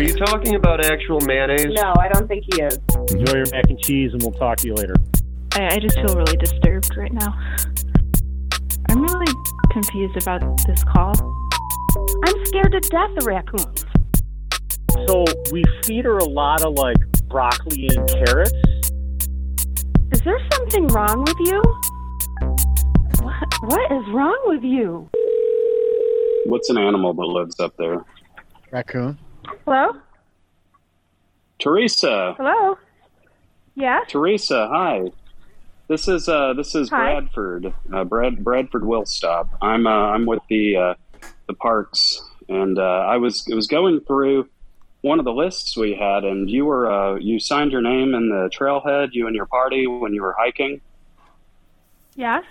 Are you talking about actual mayonnaise? No, I don't think he is. Enjoy your mac and cheese, and we'll talk to you later. I, I just feel really disturbed right now. I'm really confused about this call. I'm scared to death of raccoons. So we feed her a lot of like broccoli and carrots. Is there something wrong with you? What, what is wrong with you? What's an animal that lives up there? Raccoon. Hello? Teresa. Hello? Yeah. Teresa, hi. This is uh, this is Hi. Bradford. Uh, Brad Bradford Willstop. I'm uh, I'm with the uh, the parks, and uh, I was I was going through one of the lists we had, and you were uh, you signed your name in the trailhead. You and your party when you were hiking. Yes?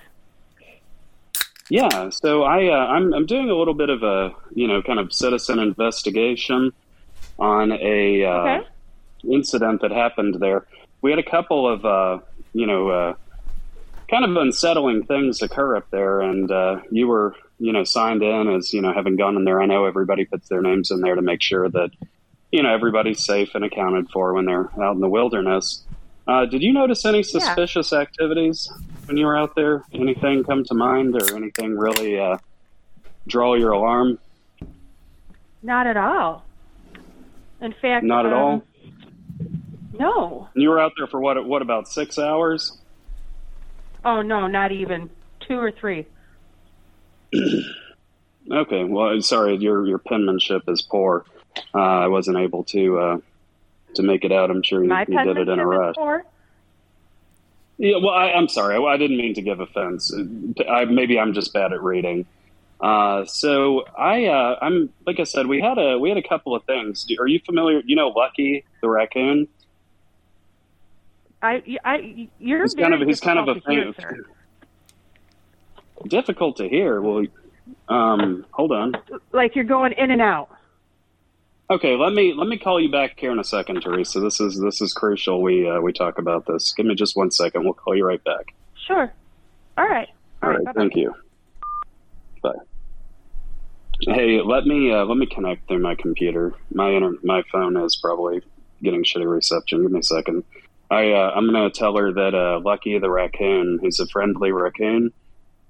Yeah, so I uh, I'm I'm doing a little bit of a you know kind of citizen investigation on a uh, Okay. incident that happened there. We had a couple of uh, you know uh, kind of unsettling things occur up there, and uh, you were you know signed in as you know having gone in there. I know everybody puts their names in there to make sure that you know everybody's safe and accounted for when they're out in the wilderness. Uh, did you notice any suspicious activities when you were out there? Anything come to mind, or anything really uh, draw your alarm? Not at all. In fact, Not at um, all. No. You were out there for what? What about six hours? Oh, no, not even. Two or three. Okay. Well, sorry, your your penmanship is poor. Uh, I wasn't able to uh, to make it out. I'm sure you, you did it in a rush. poor. Yeah. Well, I, I'm sorry. I, I didn't mean to give offense. I, maybe I'm just bad at reading. Uh, so I, uh, I'm like I said, we had a we had a couple of things. Are you familiar? You know, Lucky the raccoon. I, I, you're He's kind of he's kind of a difficult to hear, sir. Difficult to hear. Well, um, hold on. Like you're going in and out. Okay, let me let me call you back here in a second, Teresa. This is this is crucial. We uh, we talk about this. Give me just one second. We'll call you right back. Sure. All right. All right, bye-bye. thank you. Bye. Hey, let me uh, let me connect through my computer. My inter- my phone is probably getting shitty reception. Give me a second. I uh, I'm gonna tell her that uh, Lucky the raccoon, who's a friendly raccoon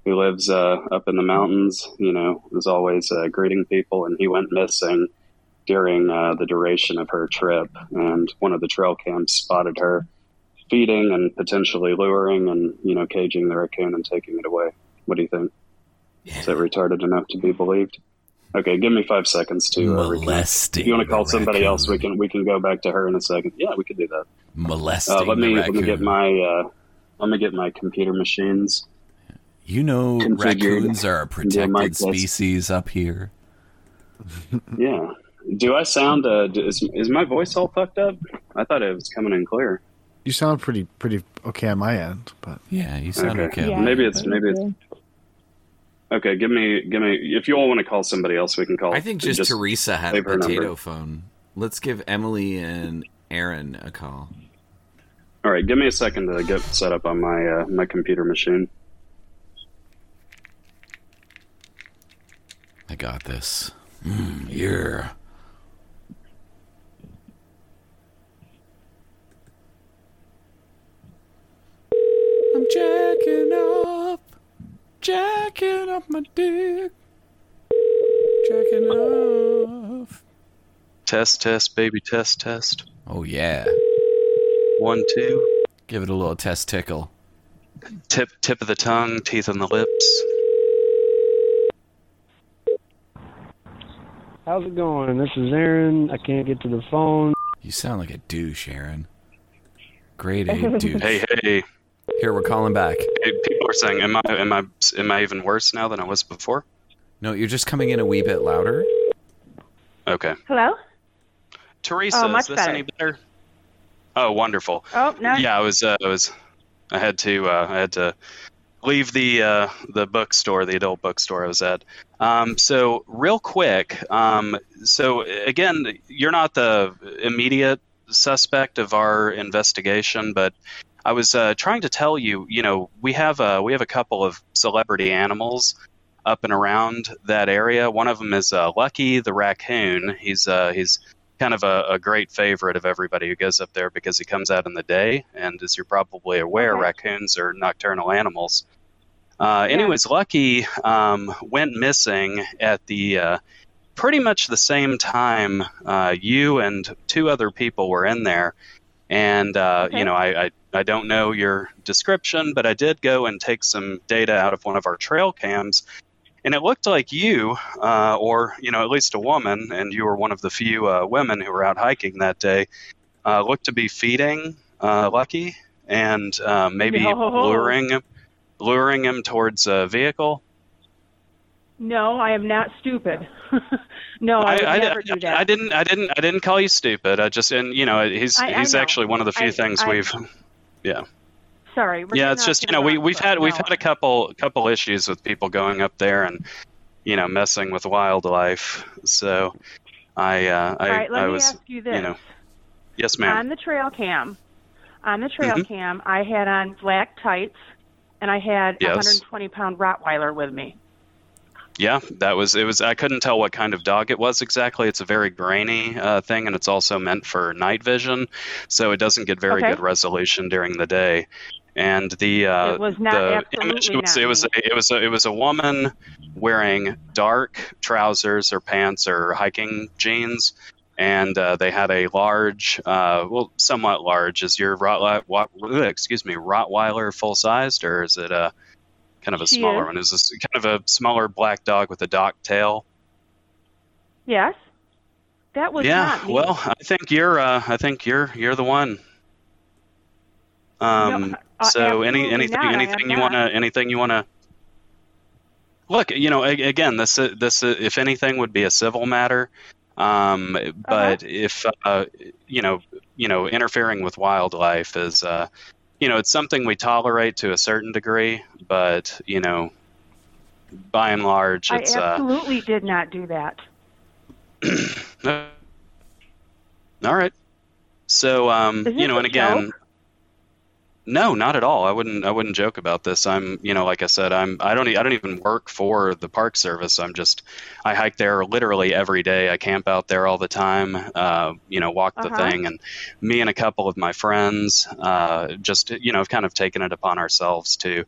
who lives uh, up in the mountains, you know, is always uh, greeting people, and he went missing during uh, the duration of her trip. And one of the trail cams spotted her feeding and potentially luring and you know caging the raccoon and taking it away. What do you think? Is that retarded enough to be believed? Okay, give me five seconds to uh, reconnect. Molesting If you want to call somebody raccoon. else, we can we can go back to her in a second. Yeah, we could do that. Molesting Uh, let me let me get my uh, let me get my computer machines. You know, configured. raccoons are a protected species up here. Yeah. Do I sound? Uh, is is my voice all fucked up? I thought it was coming in clear. You sound pretty pretty okay on my end, but Yeah, you sound okay. Maybe it's maybe it's. Okay, give me give me. If you all want to call somebody else, we can call. I think just, Teresa had a save number. potato phone. Let's give Emily and Aaron a call. All right, give me a second to get set up on my uh, my computer machine. I got this. Mm, yeah. I'm jacking up, jacking up my dick, jacking off. Test, test, baby, test, test. Oh yeah. One, two. Give it a little test tickle. Tip, tip of the tongue, teeth on the lips. How's it going? This is Aaron. I can't get to the phone. You sound like a douche, Aaron. Grade A douche. Hey, hey. Here, we're calling back. Hey, people are saying, "Am I, am I, am I even worse now than I was before?" No, you're just coming in a wee bit louder. Okay, Hello? Teresa, Oh, much is this better. any better? Oh, wonderful. Oh, no. Yeah, I was, uh, I was, I had to, uh, I had to leave the uh, the bookstore, the adult bookstore I was at. Um, so real quick, um, so again, you're not the immediate suspect of our investigation, but I was uh, trying to tell you, you know, we have a we have a couple of celebrity animals up and around that area. One of them is uh, Lucky the raccoon. He's uh, he's kind of a, a great favorite of everybody who goes up there because he comes out in the day, and as you're probably aware, Okay. raccoons are nocturnal animals. Uh, anyways, Lucky um, went missing at the uh, pretty much the same time uh, you and two other people were in there. And, uh, Okay. you know, I, I, I don't know your description, but I did go and take some data out of one of our trail cams. And it looked like you, uh, or, you know, at least a woman, and you were one of the few uh, women who were out hiking that day, uh, looked to be feeding uh, Lucky and uh, maybe No. luring him, luring him towards a vehicle. No, I am not stupid. no, I, would I, never I- do that. I didn't. I didn't. I didn't call you stupid. I just and you know he's I- he's know. actually one of the few things we've. Yeah. Sorry. We're yeah, it's just you know we we've had we've had a couple couple issues with people going up there and you know messing with wildlife. So I uh, I All right, let I me was ask you this. know yes ma'am On the trail cam, on the trail Mhm. cam, I had on black tights, and I had a Yes. 120 pound Rottweiler with me. Yeah that was it was I couldn't tell what kind of dog it was exactly. It's a very grainy uh, thing and it's also meant for night vision, so it doesn't get very Okay. good resolution during the day. And the uh, It was not the image was it was a, it was a, it was a woman wearing dark trousers or pants or hiking jeans, and uh, they had a large, uh, well, somewhat large. Is your Rottweiler, excuse me, Rottweiler full sized, or is it a kind of a She smaller is. one? Is this kind of a smaller black dog with a dock tail? Yes, that was yeah. Well, I think you're. Uh, I think you're. You're the one. Um. No, uh, so any anything not. Anything you not. wanna anything you wanna look you know again this uh, this uh, if anything would be a civil matter um Uh-huh. but if uh you know you know interfering with wildlife is uh you know it's something we tolerate to a certain degree but you know by and large I it's uh absolutely did not do that. uh, all right so um you know and again joke? No, not at all. I wouldn't. I wouldn't joke about this. I'm, you know, like I said, I'm. I don't. I don't even work for the Park Service. I'm just. I hike there literally every day. I camp out there all the time. Uh, you know, walk the Uh-huh. thing, and me and a couple of my friends, uh, just you know, have kind of taken it upon ourselves to,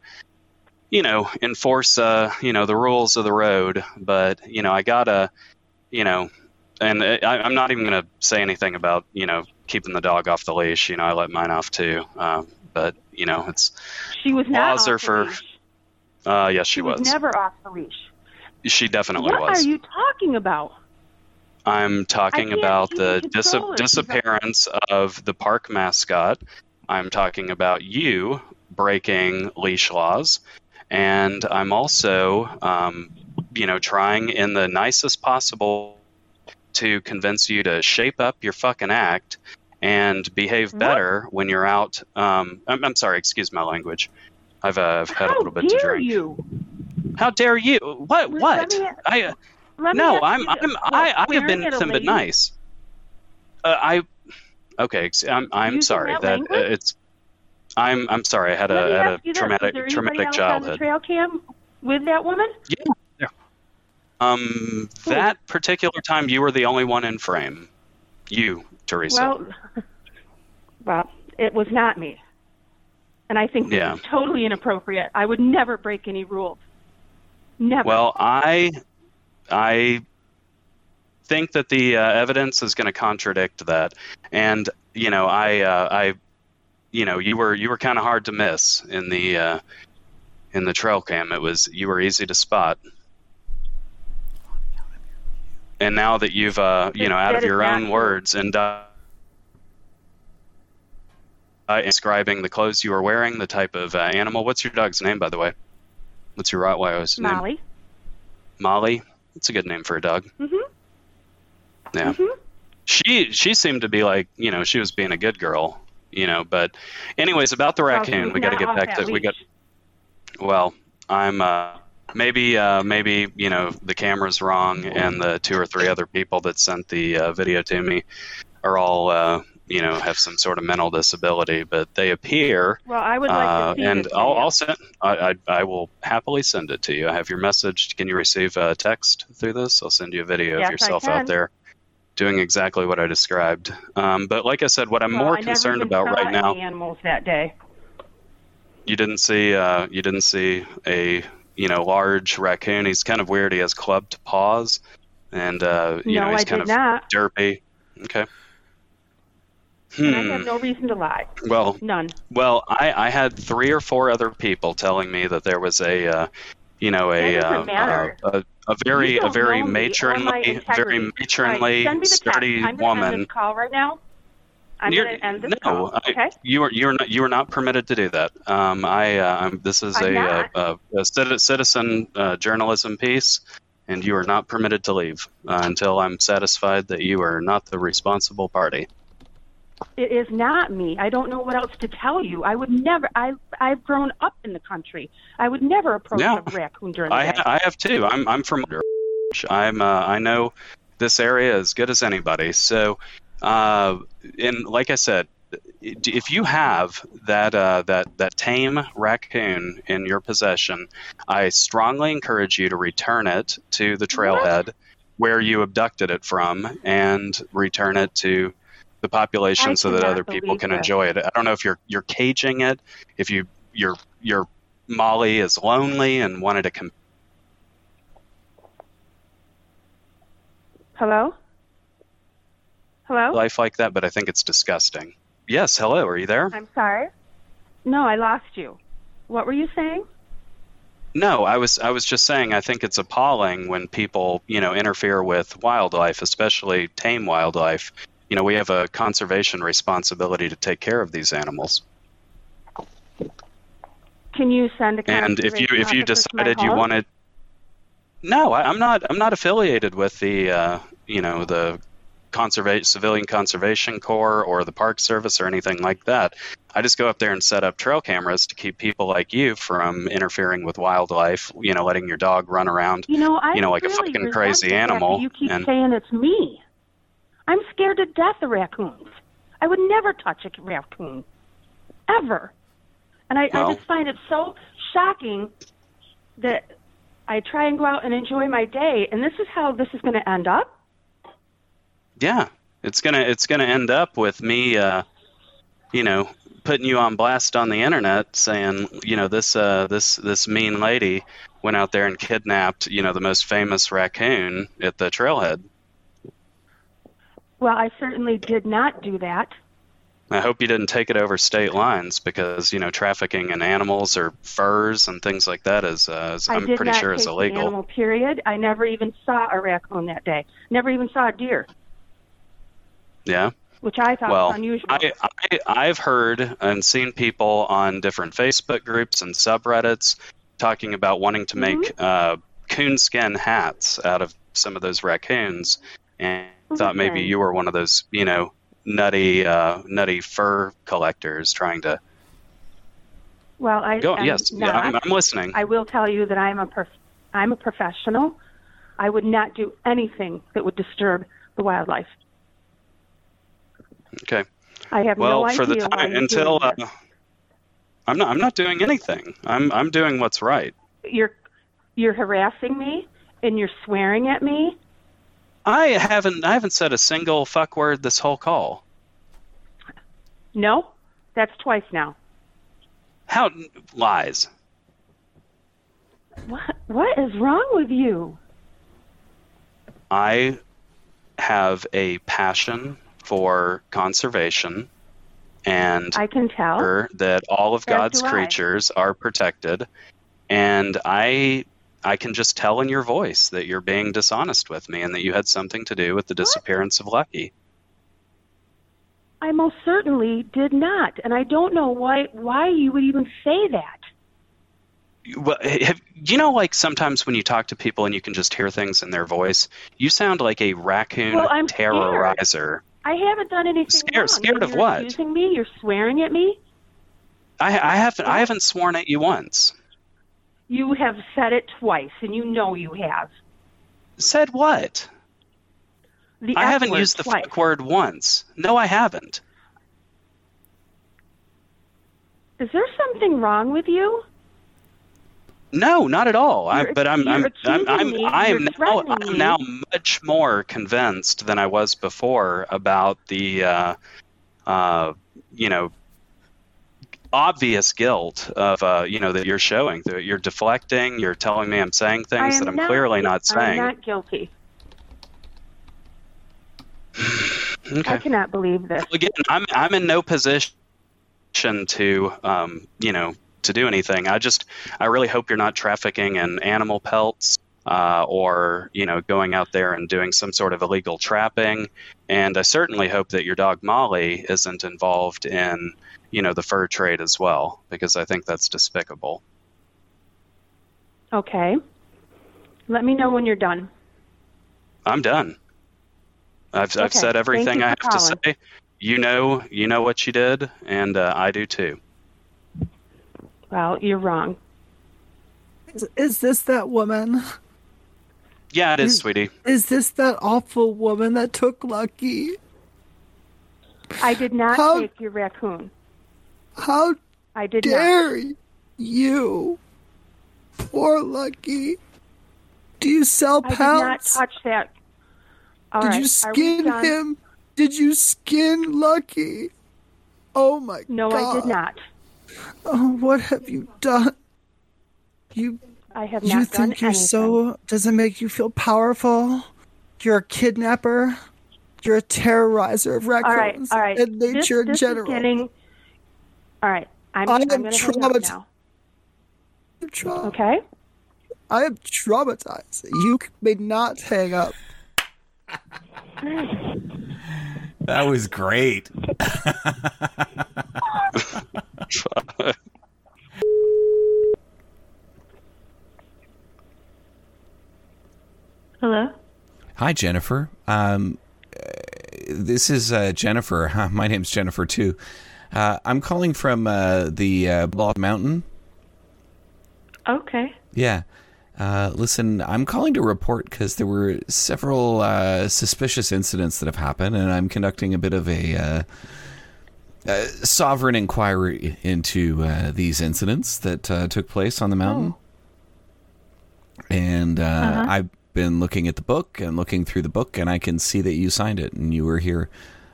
you know, enforce, uh, you know, the rules of the road. But you know, I gotta, you know, and I, I'm not even gonna say anything about, you know, keeping the dog off the leash. You know, I let mine off too. Um, but you know, it's She was not Laws off are for- leash. uh, yes, She, she was. never off the leash. She definitely what was. What are you talking about? I'm talking about the dis-. Disappearance of the park mascot. I'm talking about you breaking leash laws, and I'm also, um, you know, trying in the nicest possible to convince you to shape up your fucking act and behave What? better when you're out. Um, I'm, I'm sorry, excuse my language. I've, uh, I've had How a little bit dare to drink. you? How dare you? What? What? me- I. uh, no, I'm, I'm, this. I, I have been nothing but nice. Uh, I okay. I'm I'm Using sorry that that uh, it's, I'm, I'm sorry. I had a, Let had a you this. traumatic, Was there anybody traumatic else on the childhood. trail cam with that woman? Yeah. Um, that particular time, you were the only one in frame. You, Teresa. Well, well, it was not me. And I think Yeah. is totally inappropriate. I would never break any rules. Never. Well, I, I think that the uh, evidence is going to contradict that, and you know, I, uh, I, you know, you were you were kind of hard to miss in the uh, in the trail cam. It was you were easy to spot. And now that you've, uh, you know, out of your own words and uh, uh, describing the clothes you were wearing, the type of uh, animal. What's your dog's name, by the way? What's your Rottweiler's name? Molly. Molly. It's a good name for a dog. Mhm. Yeah. Mhm. She she seemed to be like you know she was being a good girl, you know. But anyways, about the raccoon, we got to get back to we got. Well, I'm uh, maybe uh, maybe you know the camera's wrong, and the two or three other people that sent the uh, video to me are all uh, you know have some sort of mental disability, but they appear Well, I would like uh, to see and I'll. I'll send. I, I I will happily send it to you. I have your message. Can you receive a text through this? I'll send you a video Yes, of yourself out there. doing exactly what I described. Um, but like I said, what I'm Well, more I concerned about right now, any animals that day. you didn't see uh, you didn't see a you know large raccoon. He's kind of weird. He has clubbed paws, and uh, you no, know he's I kind of not. derpy. Okay. And I Hmm. have no reason to lie. Well, None. Well, I, I had three or four other people telling me that there was a, uh, you know, a, uh, a, a, a very a very know me or my matronly, very matronly, send me the text. sturdy woman. Call right now. I'm going to end this no, call. I- Okay. you are you are not you are not permitted to do that. Um, I uh, I'm, this is a, uh, a, a citizen uh, journalism piece, and you are not permitted to leave uh, until I'm satisfied that you are not the responsible party. It is not me. I don't know what else to tell you. I would never. I I've grown up in the country. I would never approach Yeah. a raccoon during the I day. I have too. I'm I'm from I'm uh, I know this area as good as anybody. So, uh, and like I said, if you have that uh, that that tame raccoon in your possession, I strongly encourage you to return it to the trailhead where you abducted it from, and return it to the population I so that other people can this. enjoy it. I don't know if you're you're caging it, if you your your Molly is lonely and wanted to com- Hello. Hello. life like that, but I think it's disgusting. Yes, hello, are you there? I'm sorry. No, I lost you. What were you saying? No, I was I was just saying I think it's appalling when people, you know, interfere with wildlife, especially tame wildlife. You know, we have a conservation responsibility to take care of these animals. Can you send a And if you if you conservation officer to my decided you wanted No, I, I'm not I'm not affiliated with the uh, you know, the conservation civilian conservation corps or the park service or anything like that. I just go up there and set up trail cameras to keep people like you from interfering with wildlife, you know, letting your dog run around You know, I you know, like a fucking crazy the fact that animal, You keep and- saying it's me. I'm scared to death of raccoons. I would never touch a raccoon, ever. And I, Well- I just find it so shocking that I try and go out and enjoy my day, and this is how this is going to end up. Yeah, it's gonna it's gonna end up with me, uh, you know, putting you on blast on the internet, saying, you know, this uh, this this mean lady went out there and kidnapped, you know, the most famous raccoon at the trailhead. Well, I certainly did not do that. I hope you didn't take it over state lines because you know trafficking in animals or furs and things like that is, uh, is I'm pretty not sure is illegal. animal. Period. I never even saw a raccoon that day. Never even saw a deer, Yeah. which I thought well, was unusual. I, I, I've heard and seen people on different Facebook groups and subreddits talking about wanting to make Mm-hmm. uh, coonskin hats out of some of those raccoons, and I thought maybe you were one of those, you know, nutty, uh, nutty fur collectors trying to well, I go. yes, not. yeah, I'm, I'm listening. I will tell you that I'm a prof- I'm a professional. I would not do anything that would disturb the wildlife. Okay. I have Well, no idea for the time until uh. I'm not. I'm not doing anything. I'm. I'm doing what's right. you're you're harassing me and you're swearing at me. I haven't. I haven't said a single fuck word this whole call. No, that's twice now. How lies? What what is wrong with you? I have a passion for conservation and I can tell. that all of As God's creatures are protected. And I I can just tell in your voice that you're being dishonest with me and that you had something to do with the disappearance of Lucky. I most certainly did not, and I don't know why why you would even say that. Well, eh, have, you know, like sometimes when you talk to people and you can just hear things in their voice, you sound like a raccoon Well, terrorizer. I haven't done anything Scared- wrong. scared of you're what? Accusing me? You're swearing at me? I, I haven't I haven't sworn at you once. You have said it twice, and you know you have. Said what? The I haven't used the twice. fuck word once. No, I haven't. Is there something wrong with you? No, not at all. I, but I'm I'm I'm I'm, I am now I'm now much more convinced than I was before about the uh, uh, you know obvious guilt of uh, you know that you're showing. That You're deflecting. You're telling me I'm saying things that I'm not, clearly not saying. I'm not guilty. okay. I cannot believe this. again, I'm I'm in no position to um, you know to do anything. I just I really hope you're not trafficking in animal pelts uh, or you know going out there and doing some sort of illegal trapping. And I certainly hope that your dog Molly isn't involved in you know the fur trade as well because I think that's despicable. Okay. Let me know when you're done. I'm done. I've I've said everything I have for to say. You know you know what you did, and uh, I do too. Well, you're wrong. Is, is this that woman? Yeah, it is, You- sweetie. Is this that awful woman that took Lucky? I did not How- take your raccoon. How I did not. dare you? Poor Lucky. Do you sell I did not touch that. All Did right, you skin him? Did you skin Lucky? Oh my No, god. No, I did not. Oh, what have you done? You I have you not done think you're anything. so does it make you feel powerful? You're a kidnapper. You're a terrorizer of All right, raccoons all right. and This, nature in general. is getting. All right, I'm, I I'm am going to hang up traumatized. now. I'm tra- Okay. I am traumatized. You may not hang up. That was great. Hello? Hi, Jennifer. Um, uh, this is uh, Jennifer. Huh, my name's Jennifer too. Uh, I'm calling from uh, the uh, Bald Mountain. Okay. Yeah. Uh, listen, I'm calling to report because there were several uh, suspicious incidents that have happened, and I'm conducting a bit of a uh, sovereign inquiry into uh, these incidents that uh, took place on the mountain. And uh, Uh-huh. I've been looking at the book and looking through the book, and I can see that you signed it and you were here.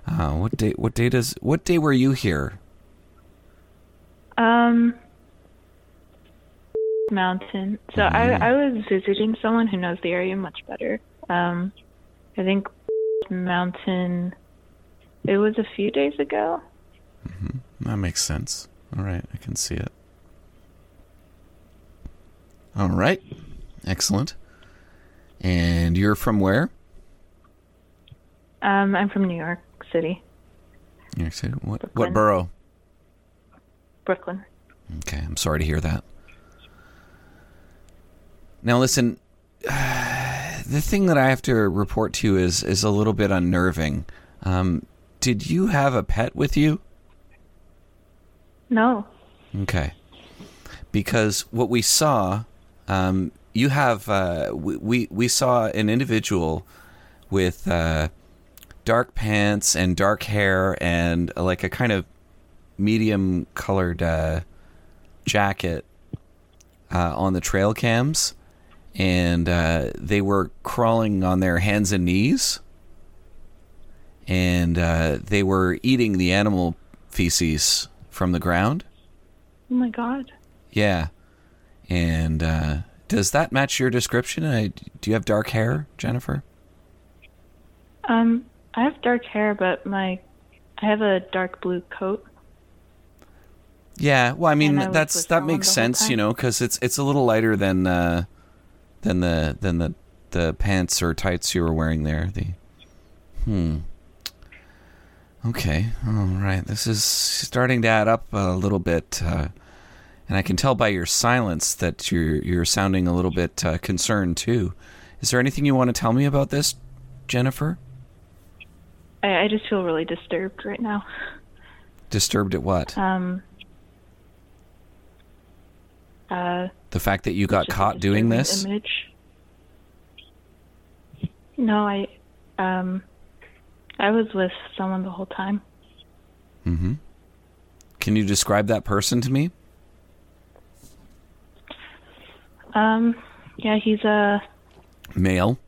Uh, what day? What day does? What day were you here? Um, mountain. So Mhm. I, I was visiting someone who knows the area much better. Um, I think mountain. It was a few days ago. That makes sense. All right, I can see it. All right, excellent. And you're from where? Um, I'm from New York City, New York City. What what borough? Brooklyn. Okay, I'm sorry to hear that. Now listen, the thing that I have to report to you is is a little bit unnerving. Um, did you have a pet with you? No. Okay. Because what we saw, um, you have, uh, we, we, saw an individual with uh, dark pants and dark hair and uh, like a kind of medium colored uh, jacket uh, on the trail cams. And uh, they were crawling on their hands and knees. And they were eating the animal feces from the ground. Oh my god. Yeah. And uh, does that match your description? Uh, do you have dark hair, Jennifer? Um, I have dark hair, but my I have a dark blue coat. Yeah. Well, I mean I that's that makes sense, you know, because it's it's a little lighter than uh, than the than the the pants or tights you were wearing there. The hmm. Okay. All right. This is starting to add up a little bit, uh, and I can tell by your silence that you're you're sounding a little bit uh, concerned too. Is there anything you want to tell me about this, Jennifer? I, I just feel really disturbed right now. Disturbed at what? Um. Uh, The fact that you got caught doing this? Image. No, I, um, I was with someone the whole time. Mm-hmm. Can you describe that person to me? Um, yeah, he's a Male.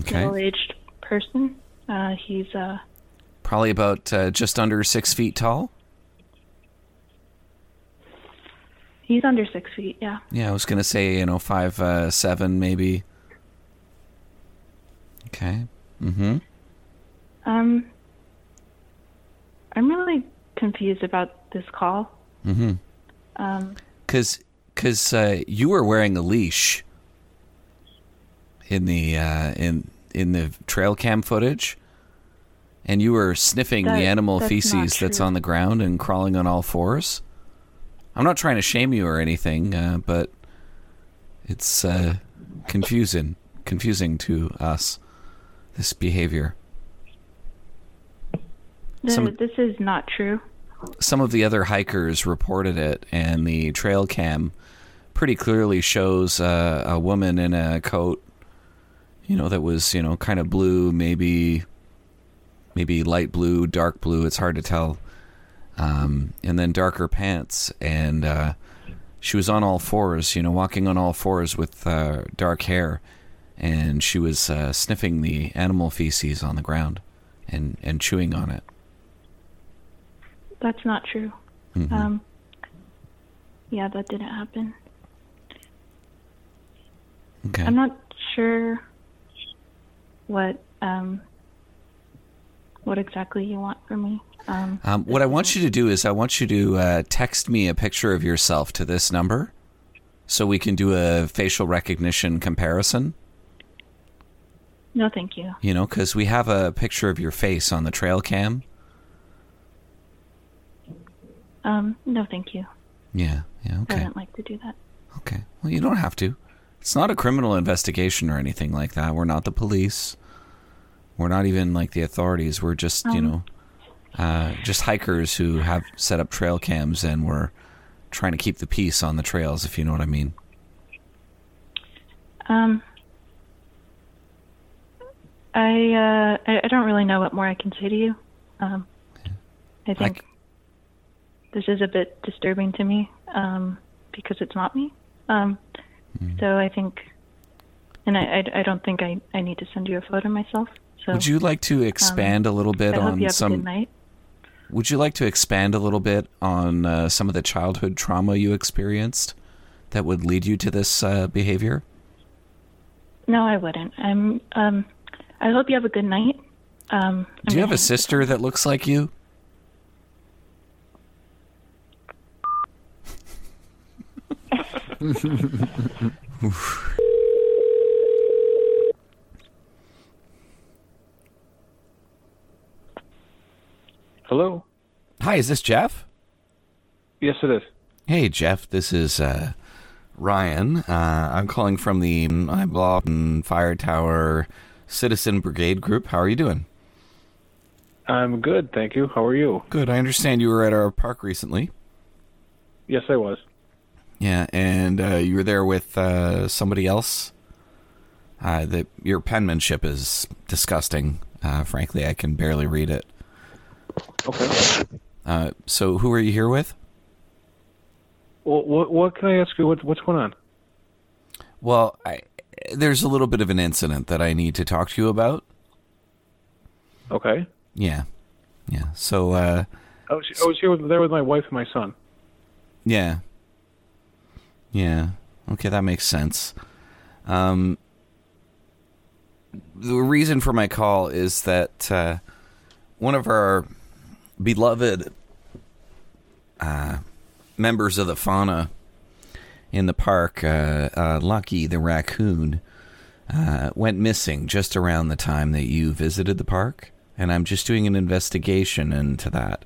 Okay. middle-aged person. Uh, he's uh, Probably about uh, just under six feet tall. he's under six feet. Yeah. Yeah, I was gonna say you know five uh, seven maybe. Okay. Mm-hmm. Um, I'm really confused about this call. Mm-hmm. Um, Cause, cause uh, you were wearing a leash in the uh, in in the trail cam footage, and you were sniffing That- the animal that's feces that's on the ground and crawling on all fours. I'm not trying to shame you or anything, uh, but it's uh, confusing, confusing to us. This behavior. Some- this is not true. some of the other hikers reported it, and the trail cam pretty clearly shows uh, a woman in a coat, you know, that was you know kind of blue, maybe maybe light blue, dark blue. It's hard to tell. Um, and then darker pants, and uh, she was on all fours, you know, walking on all fours with uh, dark hair, and she was uh, sniffing the animal feces on the ground, and and chewing on it. That's not true. Mhm. Um, yeah, that didn't happen. Okay. I'm not sure what um what exactly you want from me. Um, Um, what I want you to do is I want you to uh, text me a picture of yourself to this number, so we can do a facial recognition comparison. no, thank you. You know, because we have a picture of your face on the trail cam. Um, no, thank you. Yeah. Yeah. Okay. I don't like to do that. Okay. Well, you don't have to. It's not a criminal investigation or anything like that. We're not the police. We're not even like the authorities. We're just, you Um. know, uh, just hikers who have set up trail cams and we're trying to keep the peace on the trails, if you know what I mean. Um, I uh, I, I don't really know what more I can say to you. Um, I think this is a bit disturbing to me um, because it's not me. Um, Hmm. So I think, and I, I, I don't think I, I need to send you a photo myself. So Would you like to expand a little bit I hope on you have a some? good night. Would you like to expand a little bit on uh, some of the childhood trauma you experienced that would lead you to this uh, behavior? No, I wouldn't. I'm. Um, I hope you have a good night. Um, Do you have a sister that looks like you? Hello. Hi, is this Jeff? Yes, it is. Hey, Jeff. This is uh, Ryan. Uh, I'm calling from the I Block and Fire Tower Citizen Brigade Group. How are you doing? I'm good, thank you. How are you? Good. I understand you were at our park recently. Yes, I was. Yeah, and uh, you were there with uh, somebody else. Uh, that your penmanship is disgusting. Uh, frankly, I can barely read it. Okay. Uh, so, who are you here with? Well, what, what can I ask you? What, what's going on? Well, I, there's a little bit of an incident that I need to talk to you about. Okay. Yeah, yeah. So, uh, I was, I was here with, there with my wife and my son. yeah, yeah. Okay, that makes sense. Um, the reason for my call is that uh, one of our beloved uh, members of the fauna in the park, uh, uh, Lucky the raccoon, uh, went missing just around the time that you visited the park, and I'm just doing an investigation into that.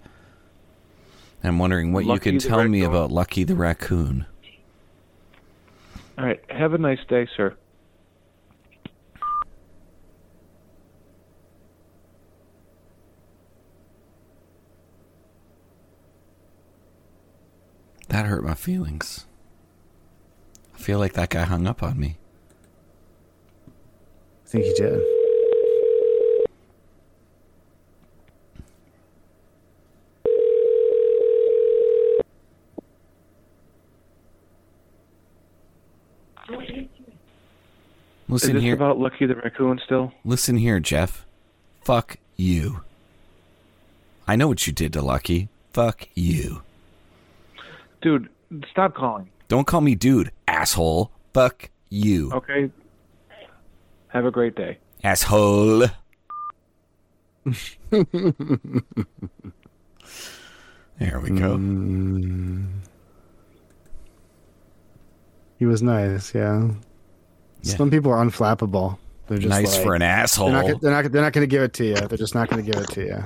I'm wondering what you can tell me about Lucky the raccoon. All right. Have a nice day, sir. That hurt my feelings. I feel like that guy hung up on me. I think he did. Listen Is this here. about Lucky the raccoon still? Listen here, Jeff. Fuck you. I know what you did to Lucky. Fuck you. Dude, stop calling. Don't call me dude, asshole. Fuck you. Okay. Have a great day. Asshole. there we go. Mm. He was nice, yeah. Some people are unflappable. They're just Nice like- for an asshole. They're not, they're not, they're not going to give it to you. They're just not going to give it to you.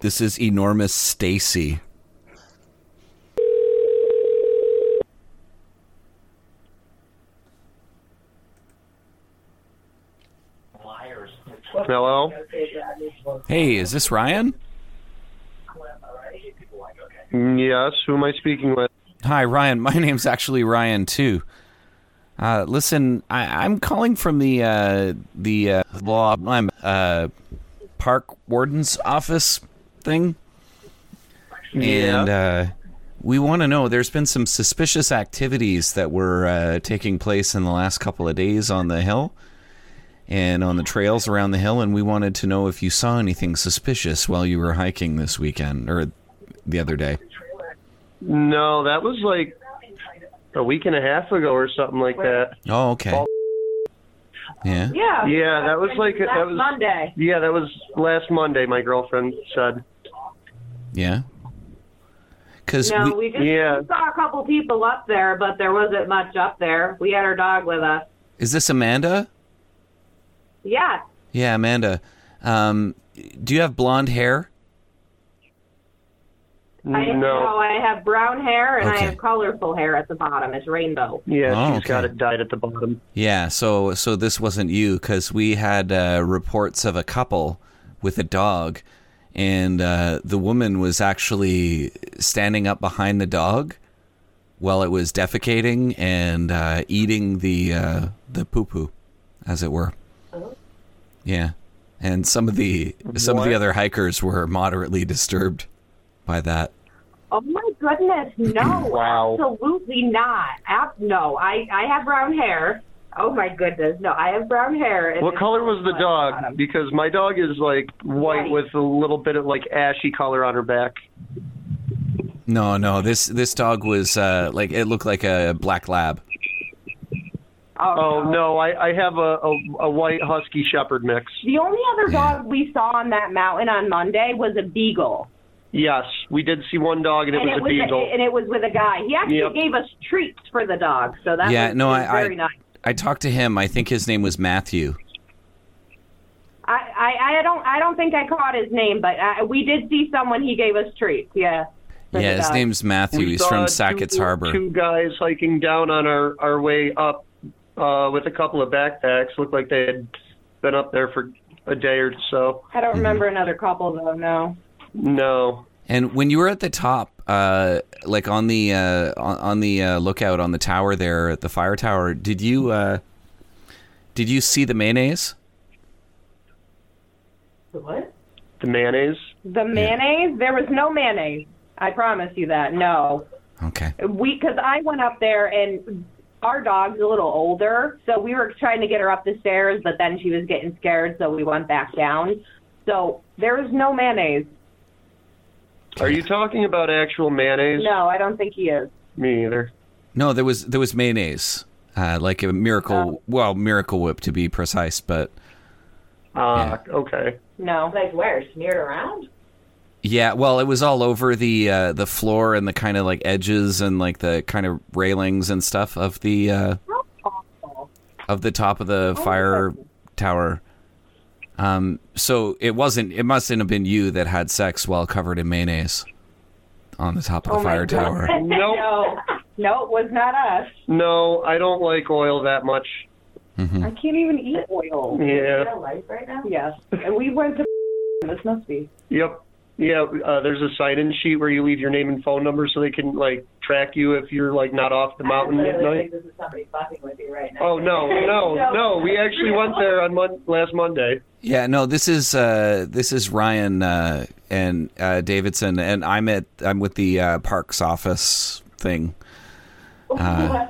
This is enormous Stacy. Hello? Hey, is this Ryan? Yes, who am I speaking with? Hi, Ryan. My name's actually Ryan too. Uh, listen, I, I'm calling from the uh, the uh, law I'm uh, park warden's office thing, and uh, we want to know. There's been some suspicious activities that were uh, taking place in the last couple of days on the hill and on the trails around the hill, and we wanted to know if you saw anything suspicious while you were hiking this weekend or the other day. No, that was like a week and a half ago or something like that. Oh, okay. Yeah. Yeah. Yeah, that was like that was Monday. Yeah, that was last Monday. My girlfriend said. Yeah. Because No, we, we just Yeah. saw a couple people up there, but there wasn't much up there. We had our dog with us. is this Amanda? Yeah. Yeah, Amanda. Um, do you have blonde hair? I have, no, I have brown hair and I have colorful hair at the bottom. It's rainbow. Yeah, Oh, she's got it dyed at the bottom. Yeah. So so this wasn't you because we had uh, reports of a couple with a dog, and uh, the woman was actually standing up behind the dog while it was defecating and uh, eating the uh, the poo poo, as it were. Oh. Yeah. And some of the some of the other hikers were moderately disturbed by that. Oh my goodness, no, Wow. absolutely not. Ab- no, I I have brown hair. Oh my goodness, no, I have brown hair. and What color was the dog? bottom. Because my dog is like white with a little bit of like ashy color on her back. No, no. This this dog was uh, like it looked like a black lab. Oh, no, I, I have a, a a white husky shepherd mix. The only other dog we saw on that mountain on Monday was a beagle. Yes, we did see one dog and it was a beagle. and it was with a guy. He actually Yep. gave us treats for the dog, so that yeah, was, no, was I very I, nice. I talked to him. I think his name was Matthew. I, I I don't I don't think I caught his name, but uh, we did see someone. He gave us treats. Yeah. Yeah, his dog. name's Matthew. We He's saw from two- Sackett's Harbor. Two guys hiking down on our, our way up uh, with a couple of backpacks. Looked like they had been up there for a day or so. I don't remember another couple though. No. No. And when you were at the top, uh, like on the uh, on, on the uh, lookout on the tower there at the fire tower, did you uh, did you see the mayonnaise? The what? The mayonnaise. The mayonnaise? There was no mayonnaise. I promise you that. No. Okay. We because I went up there and our dog's a little older, so we were trying to get her up the stairs, but then she was getting scared, so we went back down. So there was no mayonnaise. Are you talking about actual mayonnaise? No, I don't think he is. Me either. No, there was there was mayonnaise, uh, like a miracle. Well, Miracle Whip to be precise, but Ah, okay. No. Like where? Smeared around? yeah. Well, it was all over the uh, the floor and the kind of like edges and like the kind of railings and stuff of the uh, of the top of the fire tower. Um, so it wasn't. It mustn't have been you that had sex while covered in mayonnaise on the top of the Oh fire tower. Nope. no. No, it was not us. No, I don't like oil that much. Mm-hmm. I can't even eat oil. Yeah. life right now? Yes. And we went to this must be. Yep. Yeah, uh, there's a sign-in sheet where you leave your name and phone number so they can like track you if you're like not off the mountain at night. this is somebody fucking with you right now. Oh no, no, no! We actually went there on mon- last Monday. Yeah, no, this is uh, this is Ryan uh, and uh, Davidson, and I'm at I'm with the uh, parks office thing. Uh,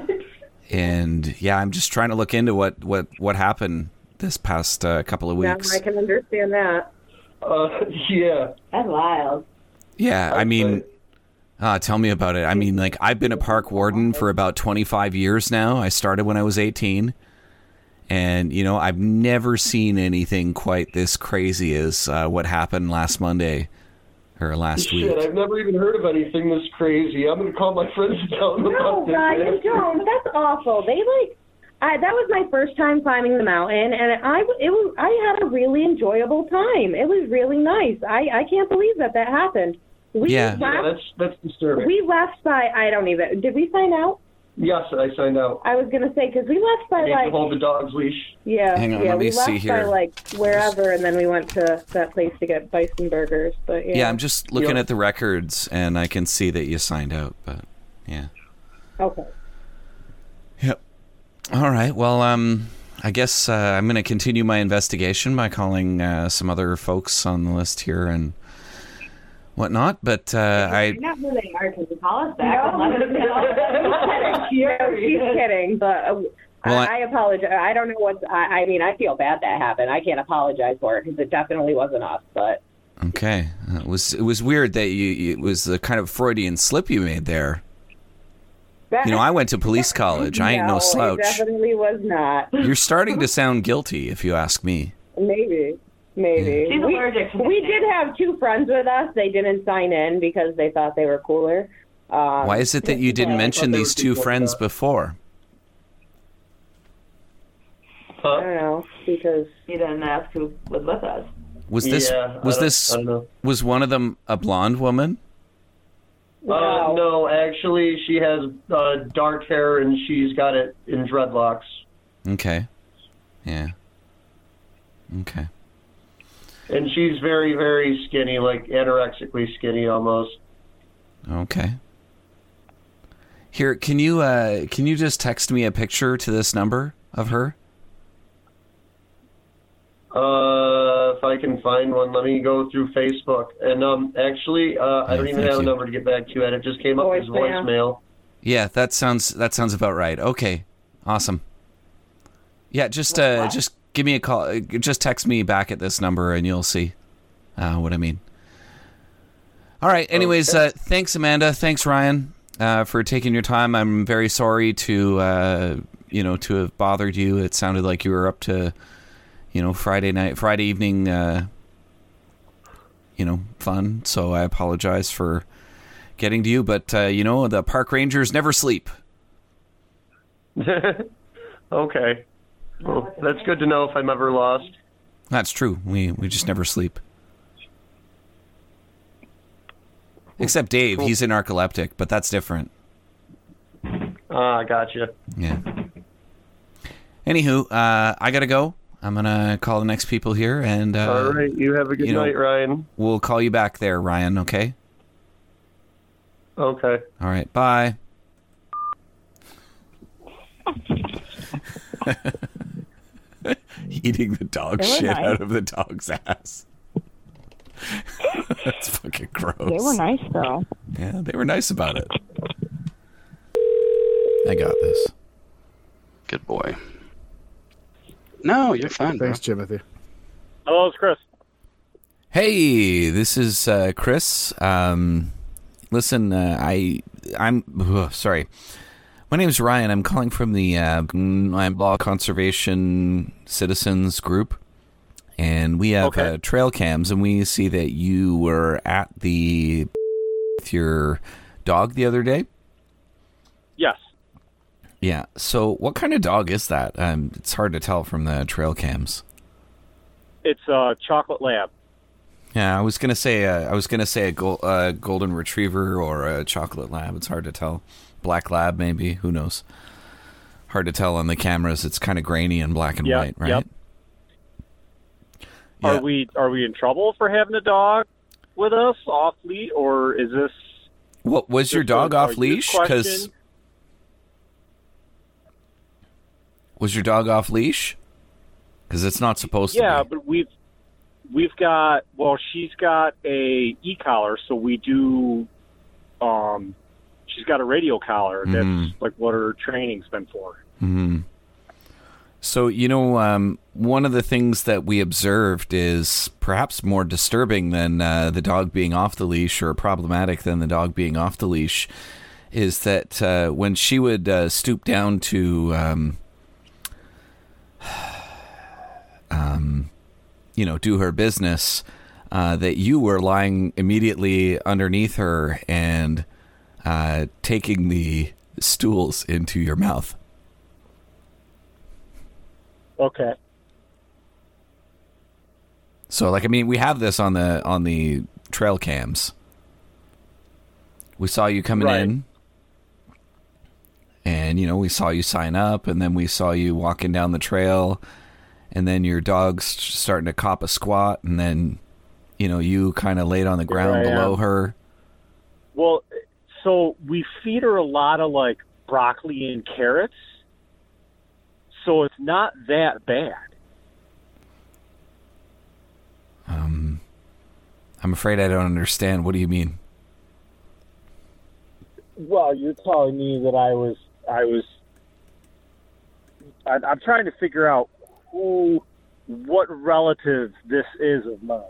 and yeah, I'm just trying to look into what what what happened this past uh, couple of weeks. Yeah, weeks. I can understand that. Uh, yeah. That's wild. Yeah, I mean, uh, tell me about it. I mean, like I've been a park warden for about 25 years now. I started when I was 18, and you know I've never seen anything quite this crazy as uh, what happened last Monday or last Shit, week. I've never even heard of anything this crazy. I'm gonna call my friends and tell them No, about this. No, Ryan, don't. That's awful. They like. I, that was my first time climbing the mountain, and I it was I had a really enjoyable time. It was really nice. I I can't believe that that happened. We Yeah. Yeah, left, that's that's disturbing. we left by I don't even did we sign out? yes, I signed out. I was gonna say because we left by I need to like hold the dog's leash. yeah Hang on, yeah let me we left see by like wherever, and then we went to that place to get bison burgers. But yeah, Yeah, I'm just looking Yeah. at the records, and I can see that you signed out. But yeah. okay. Yep. All right. Well, um, I guess uh, I'm going to continue my investigation by calling uh, some other folks on the list here and whatnot. But uh, I, not who they are. Can you call us back and let no, she's kidding. But uh, Well, I, I- I apologize. I don't know what. I, I mean, I feel bad that happened. I can't apologize for it because it definitely wasn't us. But okay, Uh, it was it was weird that you you- it was the kind of Freudian slip you made there. You know, I went to police college. I ain't no it slouch. definitely was not. You're starting to sound guilty, if you ask me. Maybe. Maybe. She's we, allergic to we did have two friends with us. They didn't sign in because they thought they were cooler. Um, Why is it that you didn't mention these two friends like before? I don't know because You didn't ask who was with us. Was this Yeah, was this I don't know. was one of them a blonde woman? Uh, no, actually, she has uh, dark hair and she's got it in dreadlocks. Okay. Yeah. Okay. And she's very, very skinny, like anorexically skinny almost. Okay. Here, can you uh can you just text me a picture to this number of her? Uh, if I can find one, let me go through Facebook. And um, actually, uh, I don't even thank have a number to get back to you, and it just came up as Voicemail. voicemail. Yeah, that sounds that sounds about right. Okay. Awesome. Yeah, just uh just give me a call. uh, Just text me back at this number and you'll see uh what I mean. All right. Anyways, uh thanks Amanda, thanks Ryan uh for taking your time. I'm very sorry to uh you know to have bothered you. It sounded like you were up to you know Friday night Friday evening uh you know fun. So I apologize for getting to you, but uh, you know the park rangers never sleep. okay. Well, that's good to know if I'm ever lost. That's true. We we just never sleep. Except Dave, he's a narcoleptic, but that's different. Ah, gotcha. Yeah. Anywho, uh, I gotta go. I'm gonna call the next people here, and uh, All right, you have a good you know, night, Ryan. We'll call you back there, Ryan. Okay. Okay. All right. Bye. Eating the dog They shit nice. out of the dog's ass. That's fucking gross. They were nice though. Yeah, they were nice about it. I got this. Good boy. No, you're fine. Thanks, Timothy. Hello, it's Chris. Hey, this is uh, Chris. Um, listen, uh, I I'm ugh, sorry. My name is Ryan. I'm calling from the uh, Law Conservation Citizens Group, and we have Okay. uh, trail cams, and we see that you were at the with your dog the other day. Yes. Yeah. So, what kind of dog is that? Um, it's hard to tell from the trail cams. It's a chocolate lab. Yeah, I was gonna say uh, I was gonna say a gol- uh, golden retriever or a chocolate lab. It's hard to tell. Black lab, maybe. Who knows? Hard to tell on the cameras. It's kind of grainy and black and Yep, white, right? yep. Yeah. Are we are we in trouble for having a dog with us off leash, or is this What was your dog off leash? Because was your dog off leash? Because it's not supposed yeah? to. be. Yeah, but we've we've got well, she's got a e collar, so we do. Um, she's got a radio collar. That's like what her training's been for. hmm So, you know, um, one of the things that we observed is perhaps more disturbing than uh, the dog being off the leash or problematic than the dog being off the leash is that uh, when she would uh, stoop down to, um, um, you know, do her business, uh, that you were lying immediately underneath her and uh, taking the stools into your mouth. Okay. So like I mean we have this on the on the trail cams. We saw you coming Right. in and you know we saw you sign up and then we saw you walking down the trail and then your dog's starting to cop a squat and then you know you kind of laid on the ground below am. her. Well, so we feed her a lot of like broccoli and carrots. So it's not that bad. Um I'm afraid I don't understand. What do you mean? Well, you're telling me that I was, I was, I, I'm trying to figure out who, what relative this is of mine.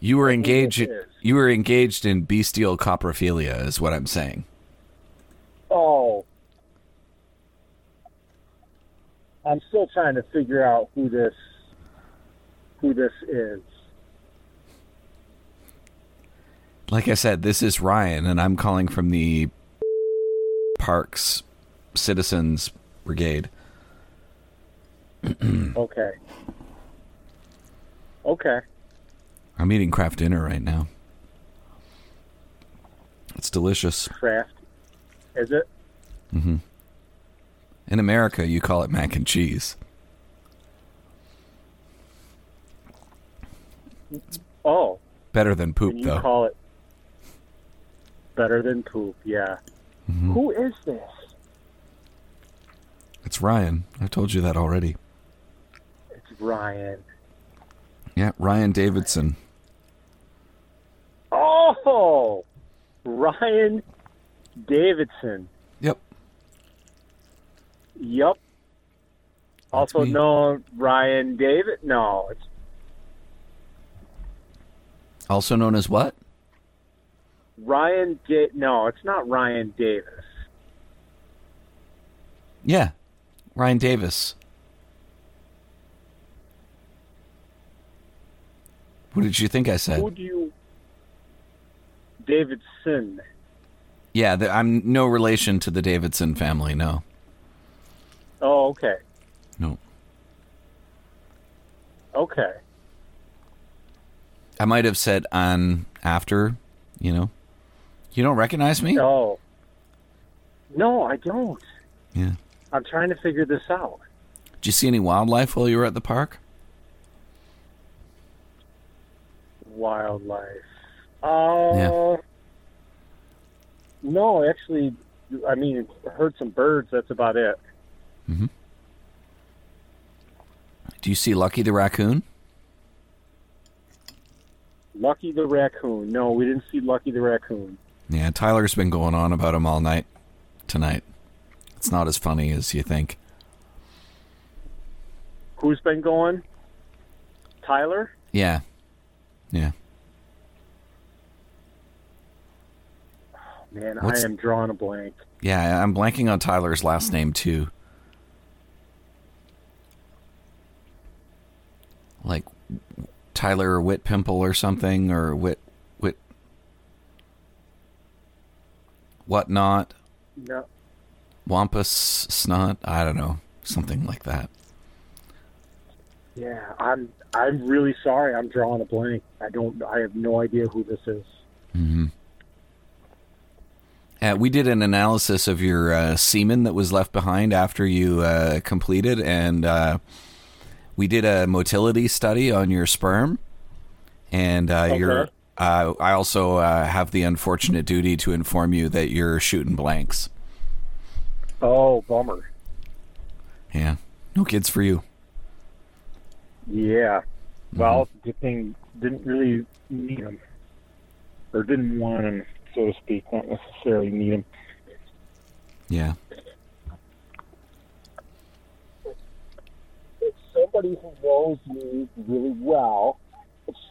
You were engaged you were engaged in bestial coprophilia is what I'm saying. Oh, I'm still trying to figure out who this, who this is. Like I said, this is Ryan, and I'm calling from the Parks Citizens Brigade. Okay. Okay. I'm eating Kraft Dinner right now. It's delicious. Kraft. Is it? Mm hmm In America, you call it mac and cheese. It's Oh, Better than poop, you though. call it better than poop. Yeah. Mhm. Who is this? It's Ryan. I told you that already. It's Ryan. Yeah, Ryan Davidson. Oh, Ryan Davidson. Yep. Yep. Also me. known Ryan David. No, it's Also known as what? Ryan. Da- no, it's not Ryan Davis. Yeah, Ryan Davis. What did you think I said? Who do you? Davidson. Yeah, the, I'm no relation to the Davidson family. No, Oh, okay. no. Okay. I might have said on after. You know, you don't recognize me? No. No, I don't. Yeah. I'm trying to figure this out. Did you see any wildlife while you were at the park? Wildlife. Uh, No, actually, I mean, heard some birds. That's about it. Mm-hmm. Do you see Lucky the raccoon? Lucky the raccoon. No, we didn't see Lucky the raccoon. Yeah, Tyler's been going on about him all night tonight. It's not as funny as you think. Who's been going? Tyler? Yeah. Yeah. Man, What's- I am drawing a blank. Yeah, I'm blanking on Tyler's last name too. Like Tyler Whit Pimple or something, or Whit Whit whatnot, No. Wampus Snot. I don't know, something like that. Yeah, I'm. I'm really sorry. I'm drawing a blank. I don't. I have no idea who this is. hmm Uh, we did an analysis of your uh, semen that was left behind after you uh, completed, and uh, we did a motility study on your sperm. And uh, Okay. uh, I also uh, have the unfortunate duty to inform you that you're shooting blanks. Oh, bummer. Yeah, no kids for you. Yeah. Mm-hmm. Well, good thing didn't really need him, or didn't want him, so to speak. Not necessarily need him. Yeah. It's somebody who knows me really well.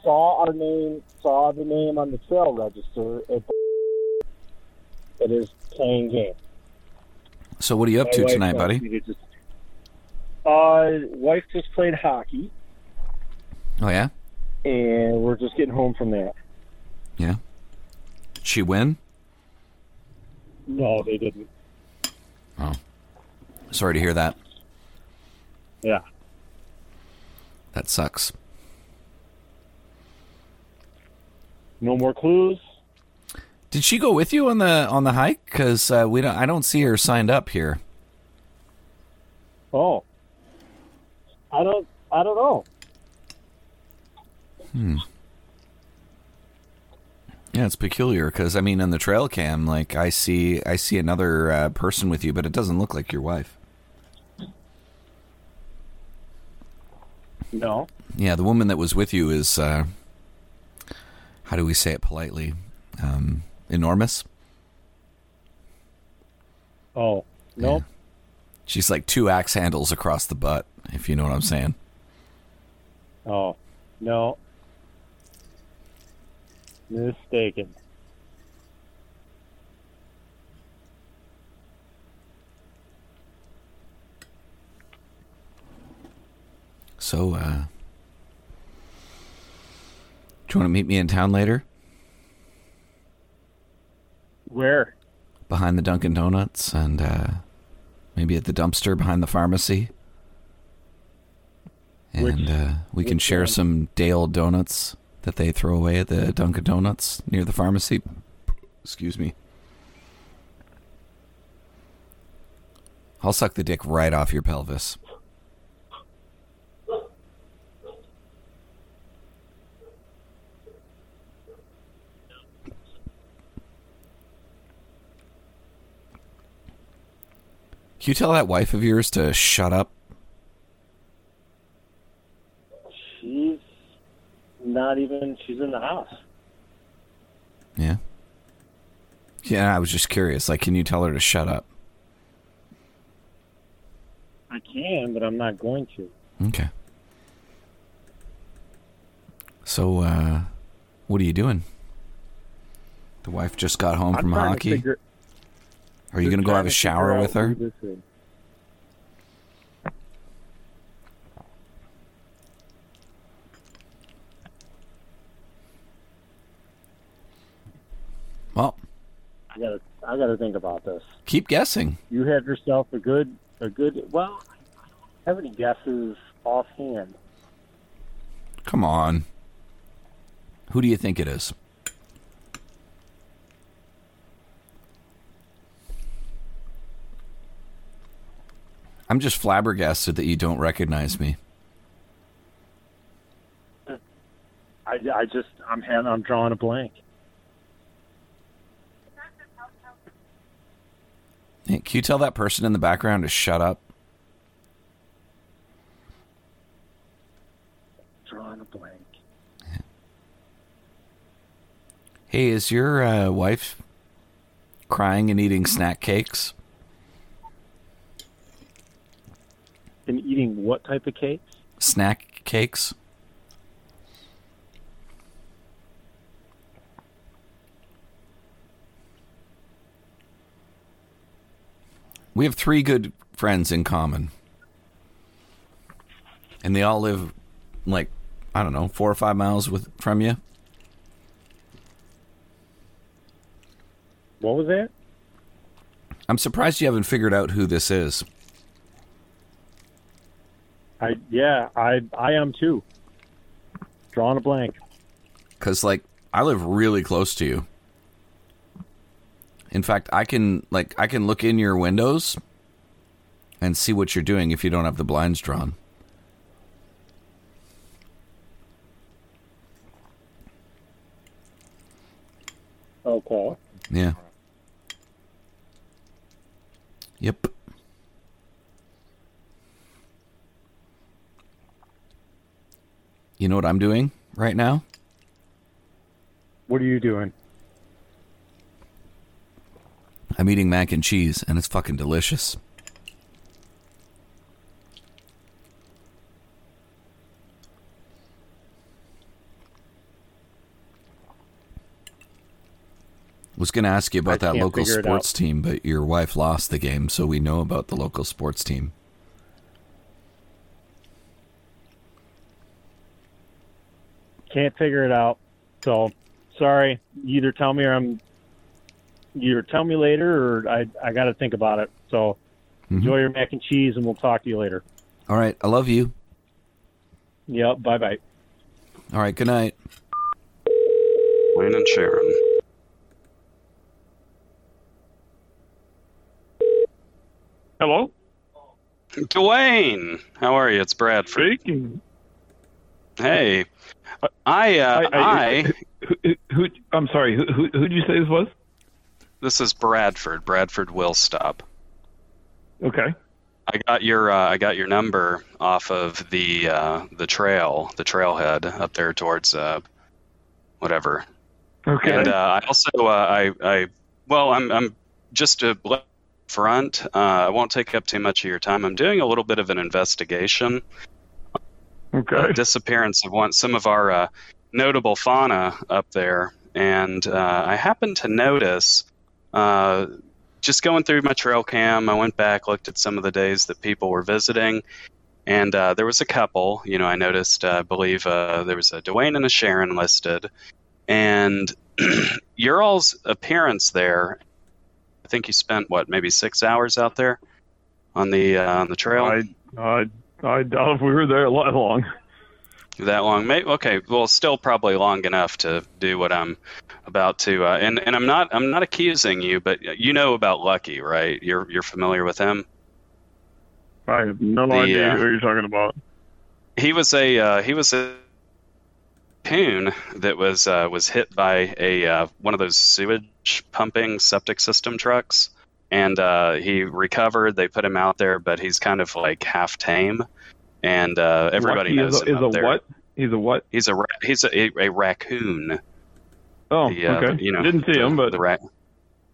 Saw our name, saw the name on the trail register. It, it is playing game. So what are you up to tonight, buddy? to just- Uh, wife just played hockey, Oh yeah, and we're just getting home from that. yeah. Did she win? No, they didn't. Oh, sorry to hear that. Yeah. That sucks. No more clues. Did she go with you on the on the hike? Because uh, we don't. I don't see her signed up here. Oh, I don't. I don't know. Hmm. Yeah, it's peculiar because I mean, on the trail cam, like I see, I see another uh, person with you, but it doesn't look like your wife. No. Yeah, the woman that was with you is, uh, how do we say it politely? Um, enormous. Oh, no. She's like two axe handles across the butt, if you know what I'm saying. Oh, no. Mistaken. So, uh, do you want to meet me in town later? Where? Behind the Dunkin' Donuts and uh, maybe at the dumpster behind the pharmacy. And uh, we can share some day old donuts that they throw away at the Dunkin' Donuts near the pharmacy. Excuse me. I'll suck the dick right off your pelvis. Can you tell that wife of yours to shut up? She's not even. She's in the house. Yeah. Yeah, I was just curious. Like, can you tell her to shut up? I can, but I'm not going to. Okay. So, uh, what are you doing? The wife just got home I'm from hockey. figure- Are you going to go have a shower with her? who this is. Well, I gotta. I gotta think about this. keep guessing. You had yourself a good. A good. Well, I don't have any guesses offhand. Come on. Who do you think it is? I'm just flabbergasted that you don't recognize me. I, I just. I'm. I'm drawing a blank. Hey, Can you tell that person in the background to shut up? Drawing a blank. Hey, is your uh, wife crying and eating snack cakes? And eating what type of cake? Snack cakes? We have three good friends in common. And they all live like I don't know, 4 or 5 miles with from you. What was that? I'm surprised you haven't figured out who this is. I yeah. I I am too. Drawing a blank. Cause like I live really close to you. In fact, I can like I can look in your windows and see what you're doing if you don't have the blinds drawn. Okay. Yeah. Yep. You know what I'm doing right now? What are you doing? I'm eating mac and cheese, and it's fucking delicious. Was going to ask you about I that local sports team, but your wife lost the game, so we know about the local sports team. Can't figure it out. So sorry. Either tell me or I'm. You either tell me later, or I I got to think about it. So Mm-hmm. enjoy your mac and cheese, and we'll talk to you later. All right, I love you. Yep. Bye bye. All right, good night. Wayne and Sharon. Hello? Dwayne, how are you? It's Bradford. Speaking. Hey, I, uh, I, who, who, I'm sorry. Who, who, who did you say this was? this is Bradford. Bradford will stop. Okay. I got your, uh, I got your number off of the, uh, the trail, the trailhead up there towards, uh, whatever. Okay. And uh, I also, uh, I, I, well, I'm, I'm just a front. Uh, I won't take up too much of your time. I'm doing a little bit of an investigation. Okay. Disappearance of one, some of our uh, notable fauna up there, and uh, I happened to notice. Uh, just going through my trail cam, I went back, looked at some of the days that people were visiting, and uh, there was a couple. You know, I noticed, uh, I believe uh, there was a Dwayne and a Sharon listed, and your all's appearance there. I think you spent what, maybe six hours out there on the uh, on the trail. I, I, I doubt if we were there that long. that long maybe okay well still probably long enough to do what i'm about to uh, and and i'm not i'm not accusing you but you know about lucky right you're you're familiar with him I have no The, idea uh, who you're talking about. he was a uh, he was a coon that was uh, was hit by a uh, one of those sewage pumping septic system trucks and uh, he recovered they put him out there but he's kind of like half tame and uh, everybody Lucky knows is a, him is a there. what? He's a what? He's a ra- he's a, a, a raccoon. Oh, The, uh, okay. You know, Didn't see the, him, but the rat.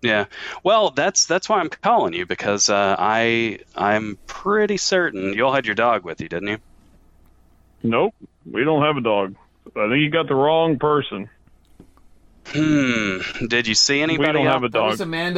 Yeah. Well, that's that's why I'm calling you because uh, I I'm pretty certain you all had your dog with you, didn't you? nope. We don't have a dog. I think you got the wrong person. Hmm. Did you see anybody? we don't have a there? dog.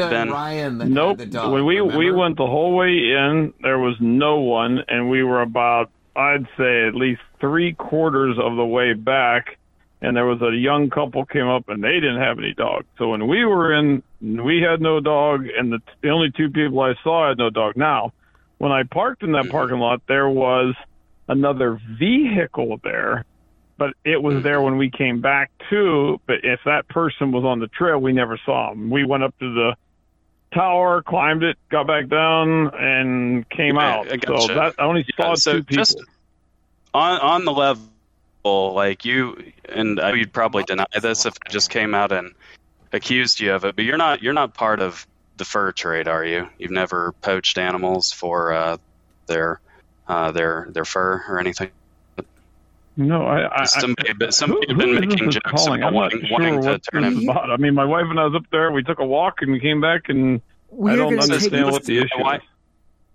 Ben- Ryan that nope. had the dog. when we we went the whole way in, there was no one, and we were about I'd say at least three quarters of the way back, and there was a young couple came up and they didn't have any dog. So when we were in, we had no dog, and the the only two people I saw had no dog. Now, when I parked in that parking lot, there was another vehicle there but it was there when we came back too. But if that person was on the trail, we never saw him. We went up to the tower, climbed it, got back down, and came Okay, out. I gotcha. So that I only Yeah, saw so two people. just on on the level, like you and I, you'd probably deny this if I just came out and accused you of it. But you're not you're not part of the fur trade, are you? You've never poached animals for uh, their uh, their their fur or anything. No, I. I Somebody, I, somebody who- had been making jokes calling? about I'm not wanting, sure wanting to what turn him. about. I mean, my wife and I was up there. We took a walk and we came back, and I We're don't understand what the issue My, is.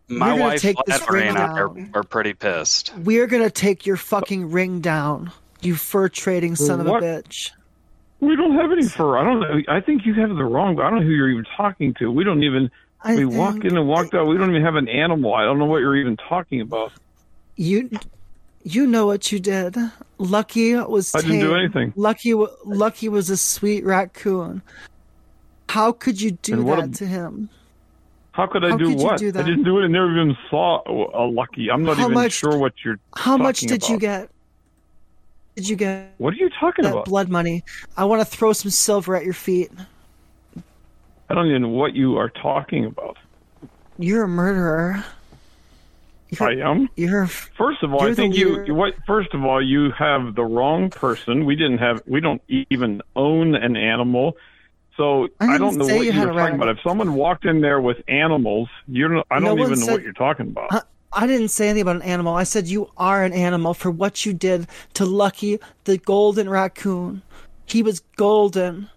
my You're wife take this Flattery, and I are, are pretty pissed. We're gonna take your fucking ring down, you fur trading son of a bitch. We don't have any fur. I don't know. I think you have the wrong. I don't know who you're even talking to. We don't even. I we walked in and walked out. We don't even have an animal. I don't know what you're even talking about. You, you know what you did. Lucky was. I didn't do anything. Lucky, Lucky was a sweet raccoon. How could you do that ab- to him? How could I How do could what? do I didn't do it. and never even saw a lucky. I'm not How even much- sure what you're. How much did you get? Did you get? What are you talking about? blood money? I want to throw some silver at your feet. I don't even know what you are talking about. You're a murderer. I am. You're. First of all, you're I think you. weird- What? First of all, you have the wrong person. We didn't have. We don't even own an animal. So I I, don't know what you you had were a talking about. If someone walked in there with animals, you don't. I don't one even know what you're talking about. I, I didn't say anything about an animal. I said you are an animal for what you did to Lucky the golden raccoon. He was golden.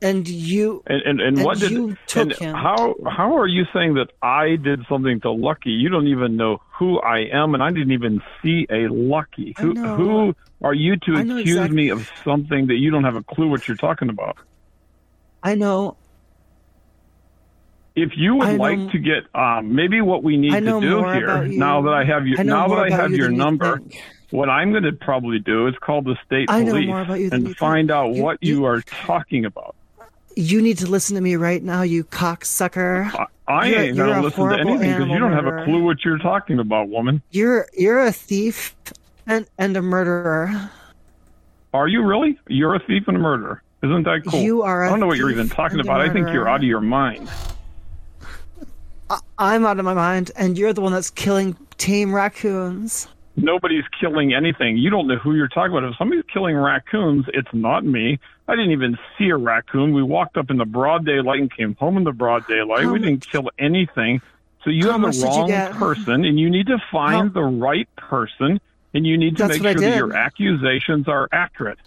And you And and, and, And what did you and him. how how are you saying that I did something to Lucky? You don't even know who I am, and I didn't even see a Lucky. Who who are you to I accuse exact- me of something that you don't have a clue what you're talking about? I know If you would I know- like to get um, maybe what we need to do here now that I have you now that I have you your than you number, what I'm going to probably do is call the state I police more about you than and find out You- what you, are talking about. You need to listen to me right now, you cocksucker. I You're- ain't going to listen to anything because you don't have a clue what you're talking about, woman. You're you're a thief and and a murderer. Are you really? You're a thief and a murderer. Isn't that cool? You are I don't know what you're even talking about. I think you're out of your mind. I, I'm out of my mind, and you're the one that's killing tame raccoons. Nobody's killing anything. You don't know who you're talking about. If somebody's killing raccoons, it's not me. I didn't even see a raccoon. We walked up in the broad daylight and came home in the broad daylight. How we didn't kill anything. So you have the wrong person, and you need to find the right person, and you need to That's make sure that your accusations are accurate.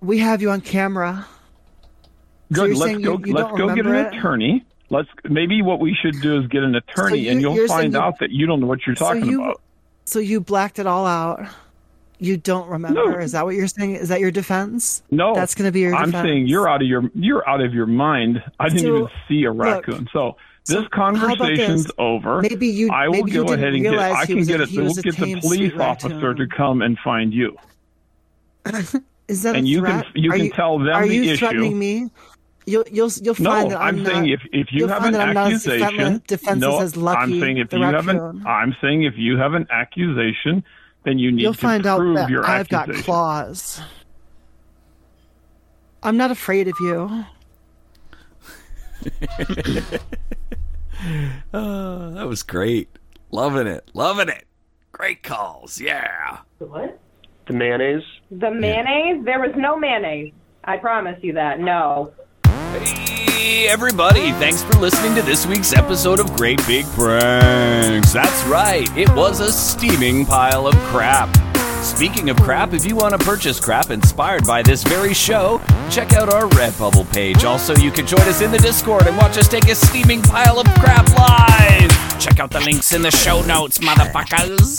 We have you on camera. So Good. you're let's go. you- you let's go get an it? attorney. Let's maybe what we should do is get an attorney, you- and you'll find you- out that you don't know what you're So talking you- about. So you blacked it all out. You don't remember. No. Is that what you're saying? Is that your defense? No, That's going to be your I'm saying you're out of your you're out of your mind. I didn't So, even see a raccoon. so so this conversation's this? over. Maybe you- I will maybe you go ahead and get. I can get a- it. We'll get the police officer to come and find you. Is that and you threat? can you are can you, tell them are the you issue. threatening me? You'll you'll you'll No, that I'm, I'm not, saying if if you have an that I'm not as accusation, defenseless- defenseless no, I'm saying if you raccoon. haven't, I'm saying if you have an accusation, then you need You'll to find out that your I've got accusation. claws. I'm not afraid of you. Oh, that was great. Loving it. Loving it. Great calls. Yeah. What? The mayonnaise. The mayonnaise? There was no mayonnaise. I promise you that. No. Hey, everybody, thanks for listening to this week's episode of Great Big Pranks. That's right, it was a steaming pile of crap. Speaking of crap, if you want to purchase crap inspired by this very show, check out our Redbubble page. Also, you can join us in the Discord and watch us take a steaming pile of crap live. Check out the links in the show notes, motherfuckers.